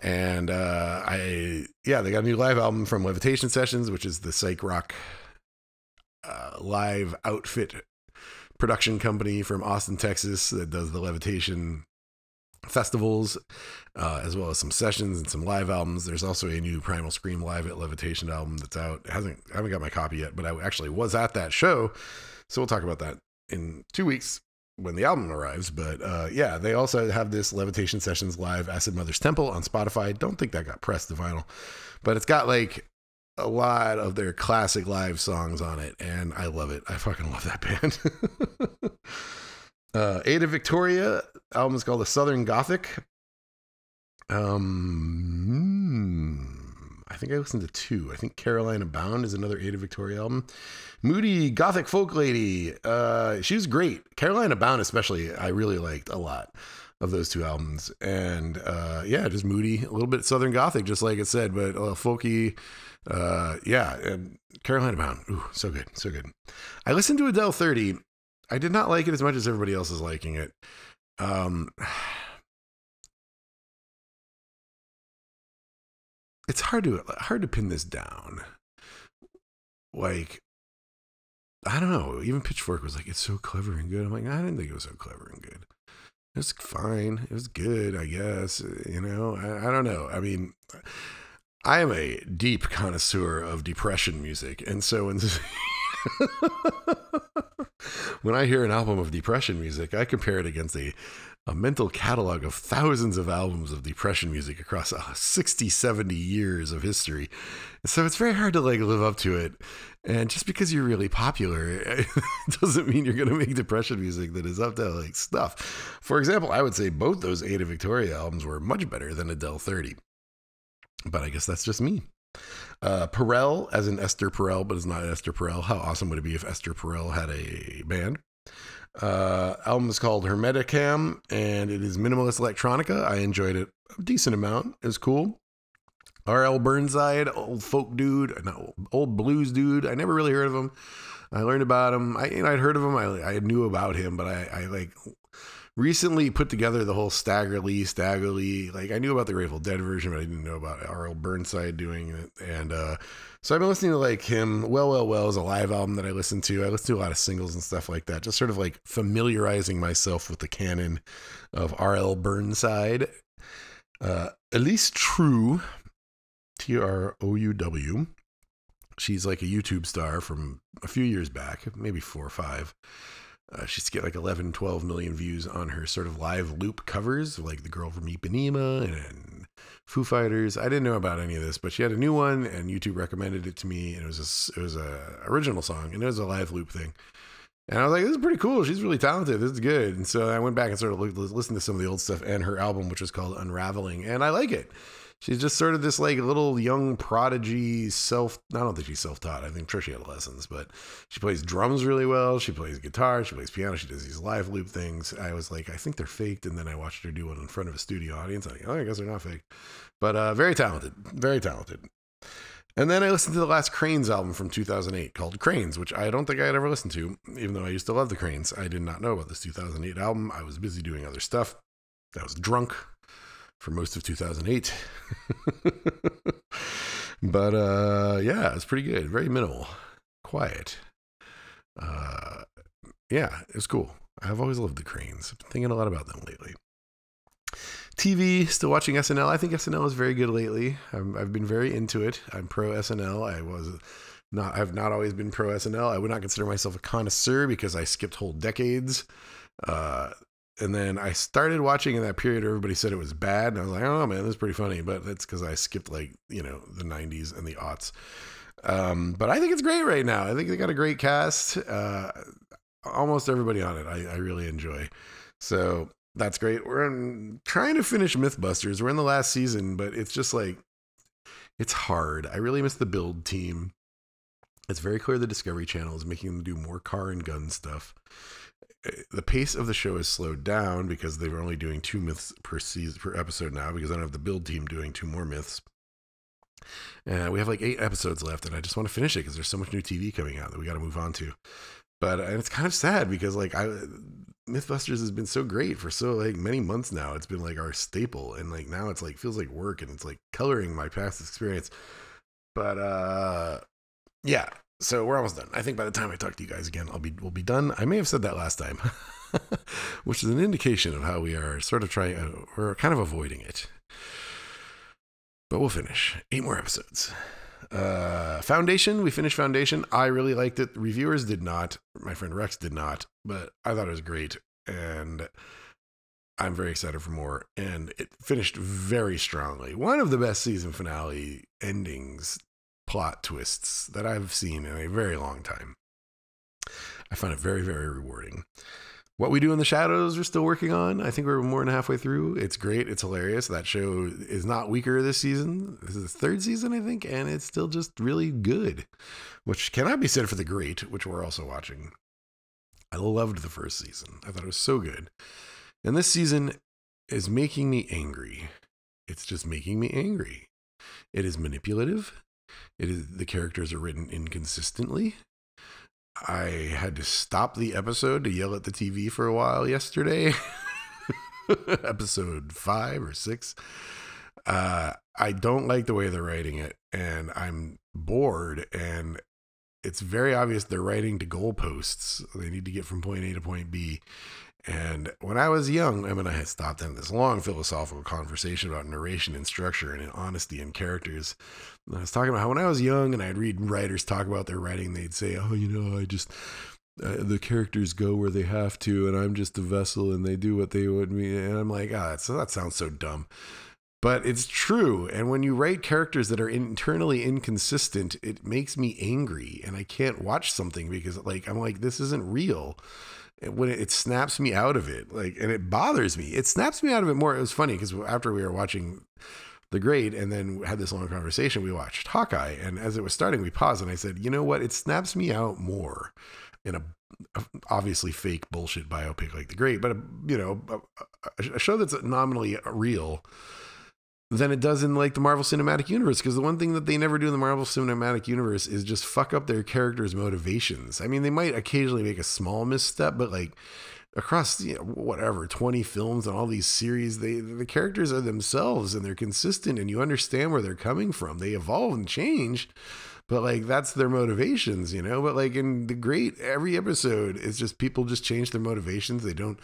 And uh, I, yeah, they got a new live album from Levitation Sessions, which is the psych rock uh, live outfit production company from Austin, Texas, that does the Levitation festivals, uh, as well as some sessions and some live albums. There's also a new Primal Scream live at Levitation album that's out. It hasn't I haven't got my copy yet, but I actually was at that show, so we'll talk about that in two weeks when the album arrives. But uh, yeah, they also have this Levitation Sessions live Acid Mothers Temple on Spotify. Don't think that got pressed to vinyl, but it's got like a lot of their classic live songs on it, and I love it. I fucking love that band. Uh, Adia Victoria album is called The Southern Gothic. Um, I think I listened to two. I think Carolina Bound is another Adia Victoria album. Moody Gothic Folk Lady. Uh, she was great. Carolina Bound, especially, I really liked a lot of those two albums. And uh, yeah, just moody, a little bit Southern Gothic, just like it said, but uh, folky. Uh, yeah, and Carolina Bound. Ooh, so good, so good. I listened to Adele 30 I did not like it as much as everybody else is liking it. Um, it's hard to hard to pin this down. Like, I don't know. Even Pitchfork was like, "It's so clever and good." I'm like, I didn't think it was so clever and good. It was fine. It was good, I guess. You know, I, I don't know. I mean, I am a deep connoisseur of depression music, and so when when I hear an album of depression music, I compare it against a, a mental catalog of thousands of albums of depression music across uh, 60, 70 years of history. So it's very hard to like live up to it. And just because you're really popular doesn't mean you're going to make depression music that is up to like stuff. For example, I would say both those Adia Victoria albums were much better than Adele 30. But I guess that's just me. Uh, Perel, as in Esther Perel, but it's not Esther Perel. How awesome would it be if Esther Perel had a band? Uh, album is called Hermeticam, and it is minimalist electronica. I enjoyed it a decent amount. It was cool. R.L. Burnside, old folk dude, no, old blues dude. I never really heard of him. I learned about him. I, you know, I'd heard of him. I, I knew about him, but I, I like recently put together the whole Staggerly, Staggerly. Like I knew about the Grateful Dead version, but I didn't know about R.L. Burnside doing it. And uh, so I've been listening to like him. Well, well, well is a live album that I listen to. I listen to a lot of singles and stuff like that. Just sort of like familiarizing myself with the canon of R.L. Burnside. Uh, Elise Trouw, T R O U W. She's like a YouTube star from a few years back, maybe four or five. Uh, she's get like 11, 12 million views on her sort of live loop covers, like the girl from Ipanema and, Foo Fighters. I didn't know about any of this, but she had a new one, and YouTube recommended it to me. And it was a, it was a original song, and it was a live loop thing. And I was like, this is pretty cool. She's really talented. This is good. And so I went back and sort of listened to some of the old stuff and her album, which was called Unraveling, and I like it she's just sort of this like little young prodigy self i don't think she's self-taught. I think trisha had lessons but she plays drums really well. She plays guitar. She plays piano. She does these live loop things. I was like i think they're faked. And then i watched her do one in front of a studio audience. I like oh i guess they're not fake but uh, very talented. Very talented. And then I listened to the last Cranes album from 2008 called Cranes, which I don't think I had ever listened to, even though I used to love the Cranes. I did not know about this 2008 album. I was busy doing other stuff. I was drunk for most of 2008. but uh, yeah, it's pretty good. Very minimal, quiet. Uh, yeah, it's cool. I've always loved the Cranes. I've been thinking a lot about them lately. TV, still watching SNL. I think SNL is very good lately. i have been very into it. I'm pro SNL. I was not. I've not always been pro SNL. I would not consider myself a connoisseur because I skipped whole decades. Uh, and then I started watching in that period. Everybody said it was bad, and I was like, "Oh man, this is pretty funny." But that's because I skipped like you know the '90s and the aughts. Um, but I think it's great right now. I think they got a great cast. Uh, almost everybody on it, I, I really enjoy. So that's great. We're in, trying to finish Mythbusters. We're in the last season, but it's just like it's hard. I really miss the build team. It's very clear the Discovery Channel is making them do more car and gun stuff. The pace of the show is slowed down because they were only doing two myths per season per episode now because I don't have the build team doing two more myths. And we have like eight episodes left, and I just want to finish it because there's so much new TV coming out that we got to move on to. But and it's kind of sad because like I Mythbusters has been so great for so like many months now. It's been like our staple, and like now it's like feels like work, and it's like coloring my past experience. But uh, yeah. So we're almost done. I think by the time I talk to you guys again, I'll be we'll be done. I may have said that last time, which is an indication of how we are sort of trying. Uh, we're kind of avoiding it, but we'll finish eight more episodes. Uh, Foundation, we finished Foundation. I really liked it. Reviewers did not. My friend Rex did not, but I thought it was great. And I'm very excited for more. And it finished very strongly. One of the best season finale endings, plot twists that I've seen in a very long time. I find it very, very rewarding. What We Do in the Shadows, we're still working on. I think we're more than halfway through. It's great. It's hilarious. That show is not weaker this season. This is the third season, I think, and it's still just really good, which cannot be said for The Great, which we're also watching. I loved the first season. I thought it was so good. And this season is making me angry. It's just making me angry. It is manipulative. It is the characters are written inconsistently. I had to stop the episode to yell at the TV for a while yesterday. episode five or six. Uh, I don't like the way they're writing it, and I'm bored. And it's very obvious they're writing to goalposts. They need to get from point A to point B. And when I was young, I mean, I had stopped in this long philosophical conversation about narration and structure and honesty and characters. And I was talking about how when I was young and I'd read writers talk about their writing, they'd say, "Oh, you know, I just uh, the characters go where they have to, and I'm just a vessel, and they do what they would me." And I'm like, "Ah, oh, that sounds so dumb." But it's true. And when you write characters that are internally inconsistent, it makes me angry. And I can't watch something because, like, I'm like, this isn't real when it, snaps me out of it like and it bothers me. It snaps me out of it more it was funny because after we were watching the great and then had this long conversation we watched hawkeye and as it was starting we paused and i said you know what? It snaps me out more in a, a obviously fake bullshit biopic like the great but a, you know a, a show that's nominally real than it does in like the Marvel Cinematic Universe. Because the one thing that they never do in the Marvel Cinematic Universe is just fuck up their characters' motivations. I mean, they might occasionally make a small misstep, but like across you know, whatever 20 films and all these series they the characters are themselves and they're consistent and you understand where they're coming from they evolve and change but like that's their motivations you know but like in the great every episode it's just people just change their motivations they don't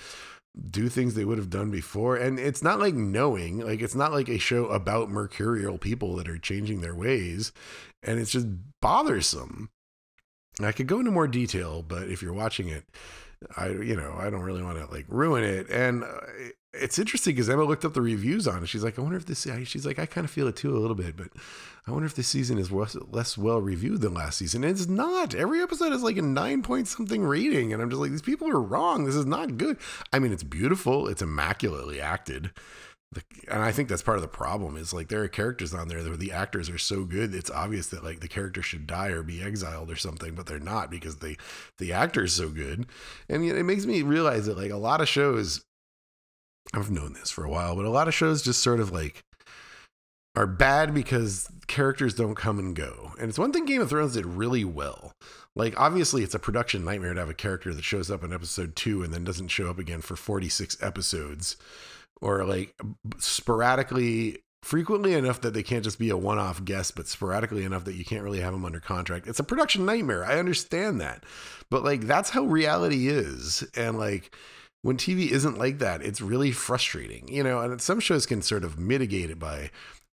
do things they would have done before. And it's not like knowing, like, it's not like a show about mercurial people that are changing their ways. And it's just bothersome. I could go into more detail, but if you're watching it, I, you know, I don't really want to like ruin it. And uh, it's interesting because Emma looked up the reviews on it. She's like, I wonder if this, she's like, I kind of feel it too a little bit, but I wonder if this season is less well reviewed than last season. And it's not. Every episode is like a nine point something rating. And I'm just like, these people are wrong. This is not good. I mean, it's beautiful, it's immaculately acted. And I think that's part of the problem is like there are characters on there where the actors are so good it's obvious that like the character should die or be exiled or something, but they're not because they the actor is so good. And it makes me realize that like a lot of shows I've known this for a while, but a lot of shows just sort of like are bad because characters don't come and go. And it's one thing Game of Thrones did really well. Like, obviously, it's a production nightmare to have a character that shows up in episode two and then doesn't show up again for 46 episodes, or like sporadically, frequently enough that they can't just be a one off guest, but sporadically enough that you can't really have them under contract. It's a production nightmare. I understand that. But like, that's how reality is. And like, when TV isn't like that, it's really frustrating, you know. And some shows can sort of mitigate it by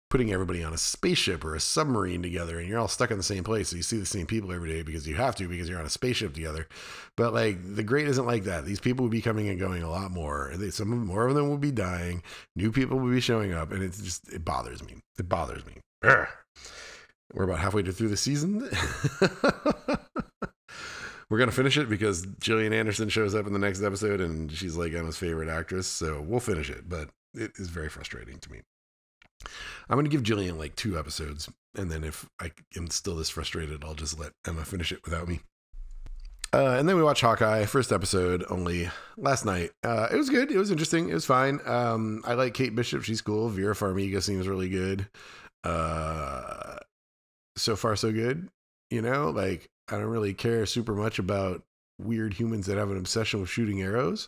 putting everybody on a spaceship or a submarine together and you're all stuck in the same place. So you see the same people every day because you have to because you're on a spaceship together. But like the great isn't like that. These people would be coming and going a lot more. Some more of them will be dying. New people will be showing up, and it's just it bothers me. It bothers me. Urgh. We're about halfway through the season. we're gonna finish it because Gillian Anderson shows up in the next episode, and she's like Emma's favorite actress. So we'll finish it, but it is very frustrating to me. I'm gonna give Gillian like two episodes, and then if I am still this frustrated, I'll just let Emma finish it without me. Uh, and then we watched Hawkeye, first episode only last night. Uh, it was good. It was interesting. It was fine. Um, I like Kate Bishop. She's cool. Vera Farmiga seems really good. Uh, so far, so good. You know, like I don't really care super much about weird humans that have an obsession with shooting arrows,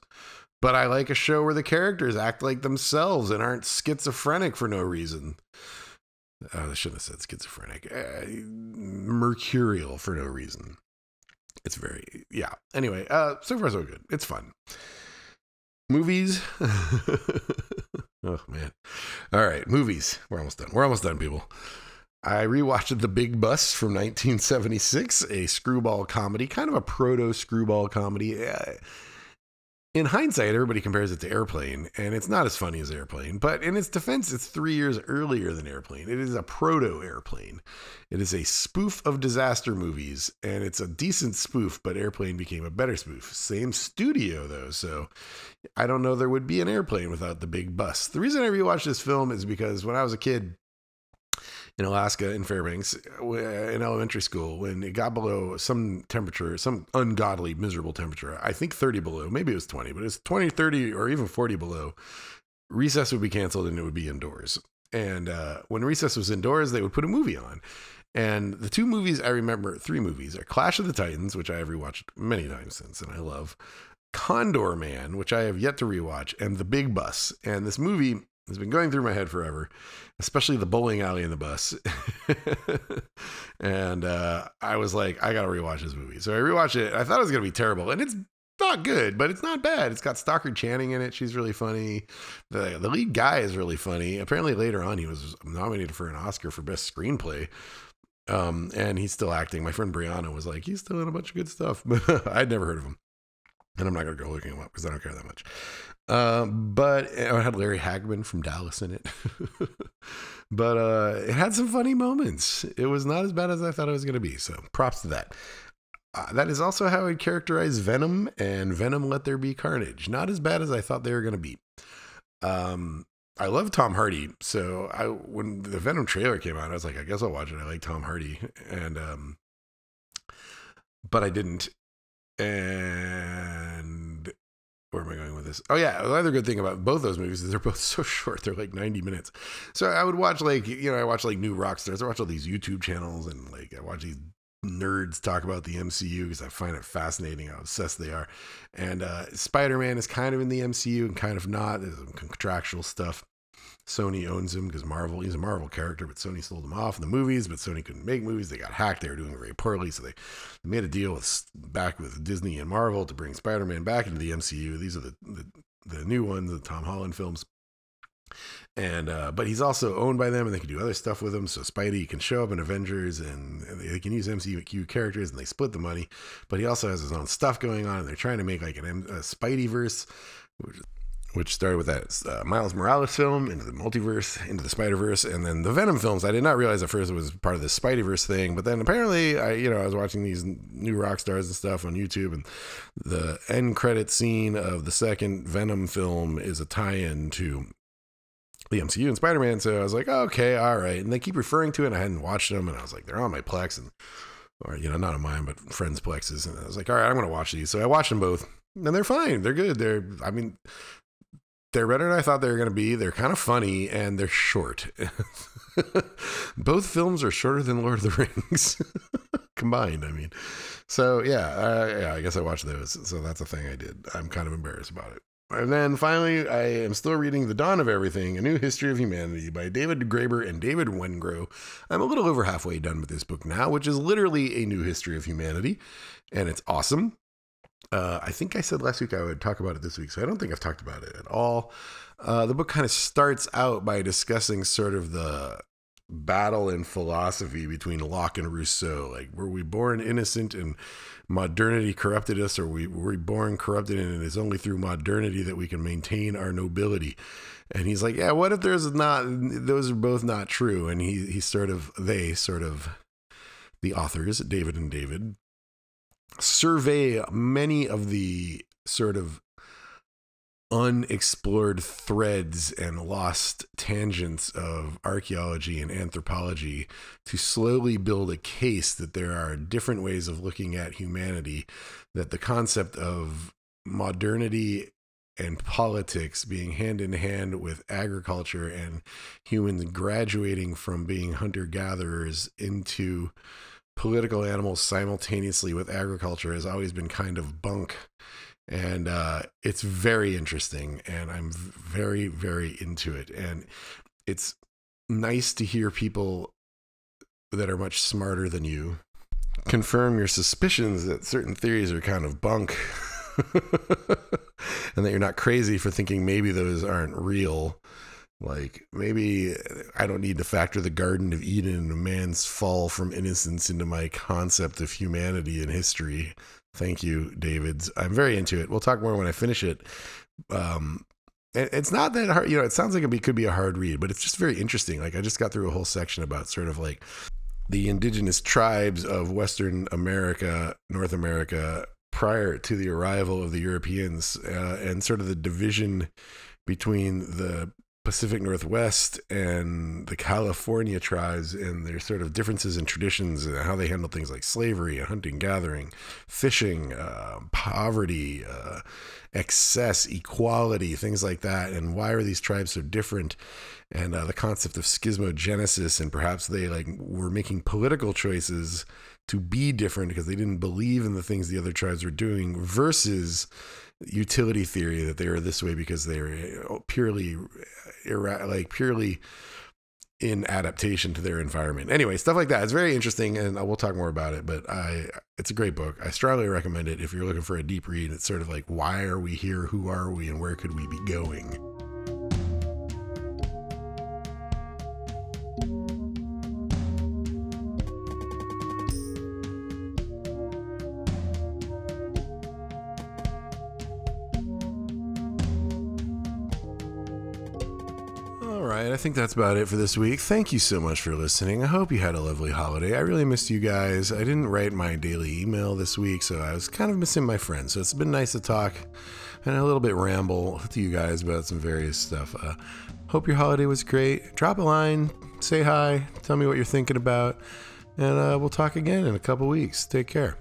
but I like a show where the characters act like themselves and aren't schizophrenic for no reason. Uh, I shouldn't have said schizophrenic. Uh, mercurial for no reason. It's very yeah. Anyway, uh, so far so good. It's fun. Movies. oh man. All right, movies. We're almost done. We're almost done, people. I rewatched The Big Bus from 1976, a screwball comedy, kind of a proto screwball comedy. Uh, in hindsight, everybody compares it to Airplane, and it's not as funny as Airplane. But in its defense, it's three years earlier than Airplane. It is a proto Airplane. It is a spoof of disaster movies, and it's a decent spoof, but Airplane became a better spoof. Same studio, though, so I don't know there would be an Airplane without the big bus. The reason I rewatched this film is because when I was a kid, in Alaska in Fairbanks in elementary school when it got below some temperature, some ungodly, miserable temperature. I think 30 below, maybe it was 20, but it's 20, 30, or even 40 below. Recess would be canceled and it would be indoors. And uh, when recess was indoors, they would put a movie on. And the two movies I remember, three movies, are Clash of the Titans, which I have rewatched many times since and I love, Condorman, which I have yet to rewatch, and The Big Bus. And this movie has been going through my head forever, especially the bowling alley in the bus. and uh, I was like, I gotta rewatch this movie. So I rewatched it. I thought it was gonna be terrible, and it's not good, but it's not bad. It's got Stockard Channing in it. She's really funny. The the lead guy is really funny. Apparently later on he was nominated for an Oscar for best screenplay. Um, and he's still acting. My friend Brianna was like, he's still in a bunch of good stuff. I'd never heard of him. And I'm not to go looking him up because I don't care that much. Uh, but it had Larry Hagman from Dallas in it. but uh, it had some funny moments. It was not as bad as I thought it was going to be. So props to that. Uh, that is also how I'd characterize Venom and Venom Let There Be Carnage. Not as bad as I thought they were going to be. Um, I love Tom Hardy. So I when the Venom trailer came out, I was like, I guess I'll watch it. I like Tom Hardy. And um, but I didn't. And where am I going with this? Oh yeah, another good thing about both those movies is they're both so short. They're like 90 minutes. So I would watch like, you know, I watch like New Rockstars. I watch all these YouTube channels and like I watch these nerds talk about the MCU because I find it fascinating how obsessed they are. And uh, Spider Man is kind of in the MCU and kind of not. There's some contractual stuff. Sony owns him because Marvel, he's a Marvel character, but Sony sold him off in the movies, but Sony couldn't make movies. They got hacked. They were doing very poorly. So they, made a deal with back with Disney and Marvel to bring Spider Man back into the MCU. These are the, the, the new ones, the Tom Holland films. And uh, but he's also owned by them, and they can do other stuff with him. So Spidey can show up in Avengers, and they can use MCU characters, and they split the money. But he also has his own stuff going on, and they're trying to make like an a Spidey verse, which which started with that uh, Miles Morales film into the multiverse, into the Spider Verse, and then the Venom films. I did not realize at first it was part of the Spideyverse thing, but then apparently, I you know I was watching these New Rockstars and stuff on YouTube, and the end credit scene of the second Venom film is a tie-in to the MCU and Spider Man. So I was like, okay, all right, and they keep referring to it. and I hadn't watched them, and I was like, they're on my Plex, and or you know not on mine, but friends' Plexes, and I was like, all right, I'm gonna watch these. So I watched them both and they're fine. They're good. They're, I mean, they're better than I thought they were going to be. They're kind of funny and they're short. Both films are shorter than Lord of the Rings combined. I mean, so yeah, uh, yeah. I guess I watched those. So that's a thing I did. I'm kind of embarrassed about it. And then finally, I am still reading The Dawn of Everything, A New History of Humanity by David Graeber and David Wengrow. I'm a little over halfway done with this book now, which is literally a new history of humanity, and it's awesome. Uh, I think I said last week I would talk about it this week, so I don't think I've talked about it at all. Uh, the book kind of starts out by discussing sort of the battle in philosophy between Locke and Rousseau. Like, were we born innocent and modernity corrupted us, or we, were we born corrupted and it's only through modernity that we can maintain our nobility? And he's like, yeah, what if there's not, those are both not true? And he, he sort of, they sort of, the authors, David and David, survey many of the sort of unexplored threads and lost tangents of archaeology and anthropology to slowly build a case that there are different ways of looking at humanity, that the concept of modernity and politics being hand in hand with agriculture and humans graduating from being hunter gatherers into political animals simultaneously with agriculture has always been kind of bunk. And uh, it's very interesting and i'm very very into it. And it's nice to hear people that are much smarter than you confirm your suspicions that certain theories are kind of bunk and that you're not crazy for thinking maybe those aren't real like maybe I don't need to factor the Garden of Eden and man's fall from innocence into my concept of humanity and history. Thank you, Davids. I'm very into it. We'll talk more when I finish it. Um, it's not that hard, you know. It sounds like it could be a hard read, but it's just very interesting. Like I just got through a whole section about sort of like the indigenous tribes of Western America, North America, prior to the arrival of the Europeans, uh, and sort of the division between the Pacific Northwest and the California tribes and their sort of differences in traditions and how they handle things like slavery, hunting, gathering, fishing, uh, poverty, uh, excess, equality, things like that. And why are these tribes so different? And uh, the concept of schismogenesis, and perhaps they like were making political choices to be different because they didn't believe in the things the other tribes were doing versus utility theory that they are this way because they're purely like purely in adaptation to their environment. Anyway, stuff like that. It's very interesting, and we'll talk more about it. But I, it's a great book. I strongly recommend it if you're looking for a deep read. It's sort of like, why are we here? Who are we? And where could we be going? I think that's about it for this week. Thank you so much for listening. I hope you had a lovely holiday. I really missed you guys. I didn't write my daily email this week, so I was kind of missing my friends. So it's been nice to talk and a little bit ramble to you guys about some various stuff. Uh, hope your holiday was great. Drop a line, say hi, tell me what you're thinking about, and uh, we'll talk again in a couple weeks. Take care.